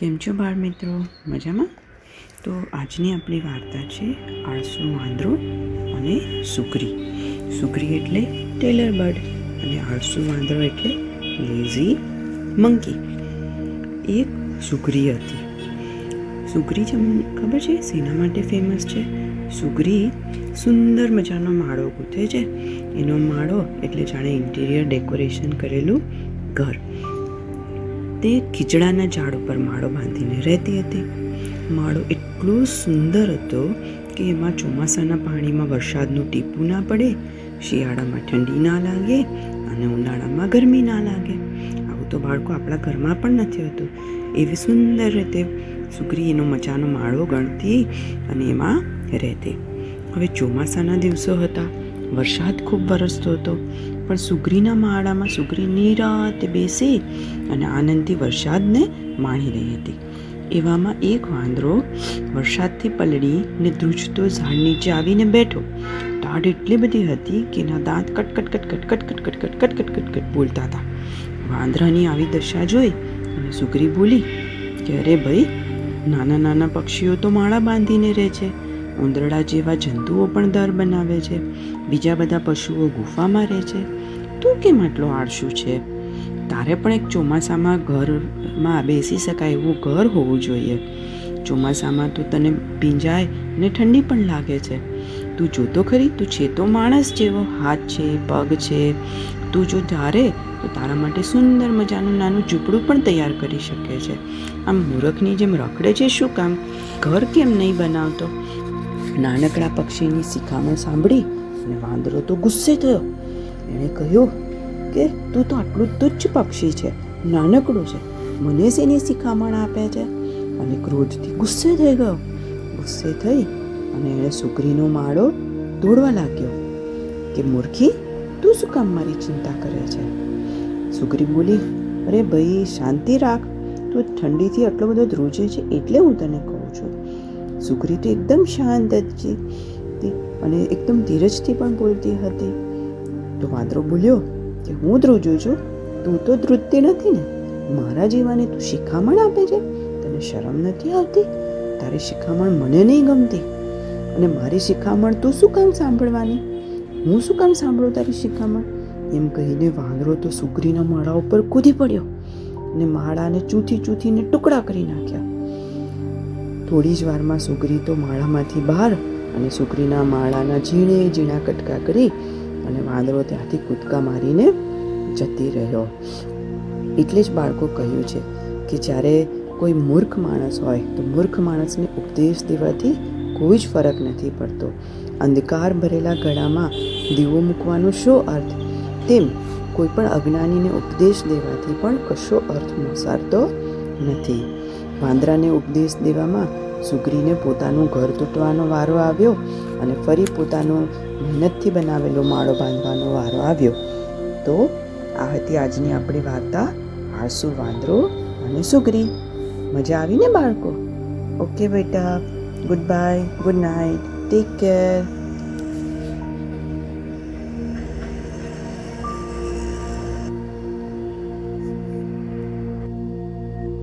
કેમ છો બાળ મિત્રો? મજામાં? તો આજની આપણી વાર્તા છે આળસુ વાંદરો અને સુકરી સુકરી એટલે ટેલર બર્ડ અને આળસુ વાંદરો એટલે લેઝી મંકી. એક સુકરી હતી. સુકરી તમને ખબર છે? શેના માટે ફેમસ છે. સુગરી સુંદર મજાનો માળો ગૂંથે છે. એનો માળો એટલે જાણે ઇન્ટિરિયર ડેકોરેશન કરેલું ઘર. તે ખીચડાના ઝાડ ઉપર માળો બાંધીને રહેતી હતી. માળો એટલો સુંદર હતો કે એમાં ચોમાસાના પાણીમાં વરસાદનું ટીપું ના પડે, શિયાળામાં ઠંડી ના લાગે અને ઉનાળામાં ગરમી ના લાગે. આવું તો બાળકો આપણા ઘરમાં પણ નથી હોતું. એવી સુંદર રીતે સુગરી એનો મજાનો માળો ગણતી અને એમાં રહેતી. હવે ચોમાસાના દિવસો હતા. વરસાદ ખૂબ વરસતો હતો. પણ સુગ્રીના માળામાં સુગ્રી નિરાતે બેસી અને આનંદથી વરસાદને માણી રહી હતી. એવામાં એક વાંદરો વરસાદથી પલળી ને ધ્રુજતો ઝાડ નીચે આવીને બેઠો. ટાઢ એટલી બધી હતી કે એના દાંત કટકટ કટકટ કટકટ કટકટ કટકટ કટકટ બોલતા હતા. વાંદરાની આવી દશા જોઈ અને સુગ્રી બોલી, કે અરે ભાઈ, નાના નાના પક્ષીઓ તો માળા બાંધીને રહે છે. ઉંદરડા જેવા જંતુઓ પણ દર બનાવે છે. બીજા બધા પશુઓ ગુફામાં રહે છે. તું કેમ આટલો આળસુ છે? તારે પણ એક ચોમાસામાં ઘરમાં બેસી શકાય એવું ઘર હોવું જોઈએ. ચોમાસામાં તો તને ભીંજાય ને ઠંડી પણ લાગે છે. તું જોતો ખરી? તું છે તો માણસ જેવો. હાથ છે, પગ છે. તું જો ધારે તો તારા માટે સુંદર મજાનું નાનું ઝૂંપડું પણ તૈયાર કરી શકે છે. આમ મૂરખની જેમ રખડે છે શું કામ? ઘર કેમ નહીં બનાવતો? નાનકડા પક્ષીની શિખામણ સાંભળી અને વાંદરો તો ગુસ્સે થયો. એણે કહ્યું કે, તું તો આટલું તુચ્છ પક્ષી છે, નાનકડું છે. મને શેની શિખામણ આપે છે? અને ક્રોધથી ગુસ્સે થઈ ગયો. ગુસ્સે થઈ અને એણે સુગરીનો માળો તોડવા લાગ્યો કે, મૂર્ખી, તું શું કામ મારી ચિંતા કરે છે? સુગરી બોલી, અરે ભાઈ, શાંતિ રાખ. તું ઠંડીથી આટલો બધો ધ્રુજે છે એટલે હું તને કહું. છું સુગરી તો એકદમ શાંત હતી. અને એકદમ ધીરજથી પણ બોલતી હતી. તો વાંદરો બોલ્યો કે હું ધ્રુજું છું? તું તો ધ્રુજતી નથી ને? મારા જીવાને તું શિખામણ આપે છે? તને શરમ નથી આવતી? તારી શિખામણ મને નહીં ગમતી. અને મારી શિખામણ તું શું કામ સાંભળવાની? હું શું કામ સાંભળું તારી શિખામણ? એમ કહીને વાંદરો તો સુગરીના માળા ઉપર કૂદી પડ્યો અને માળાને ચૂથી ચૂથીને ટુકડા કરી નાખ્યા. થોડી જ વારમાં સુગરી તો માળામાંથી બહાર અને સુગરીના માળાના ઝીણે ઝીણા કટકા કરી અને વાંદરો ત્યાંથી કૂદકા મારીને જતી રહ્યો. એટલે જ બાળકો કહ્યું છે કે જ્યારે કોઈ મૂર્ખ માણસ હોય, તો મૂર્ખ માણસને ઉપદેશ દેવાથી કોઈ જ ફરક નથી પડતો. અંધકાર ભરેલા ગળામાં દીવો મૂકવાનો શો અર્થ? તેમ કોઈ પણ અજ્ઞાનીને ઉપદેશ દેવાથી પણ કશો અર્થ મસારતો નથી. વાંદરાને ઉપદેશ દેવામાં સુગ્રીને પોતાનું ઘર તૂટવાનો વારો આવ્યો અને ફરી પોતાનો મહેનતથી બનાવેલો માળો બાંધવાનો વારો આવ્યો. તો આ હતી આજની આપણી વાર્તા. આળસુ વાંદરો અને સુગ્રી. મજા આવી ને બાળકો? ઓકે બેટા. Goodbye good night take care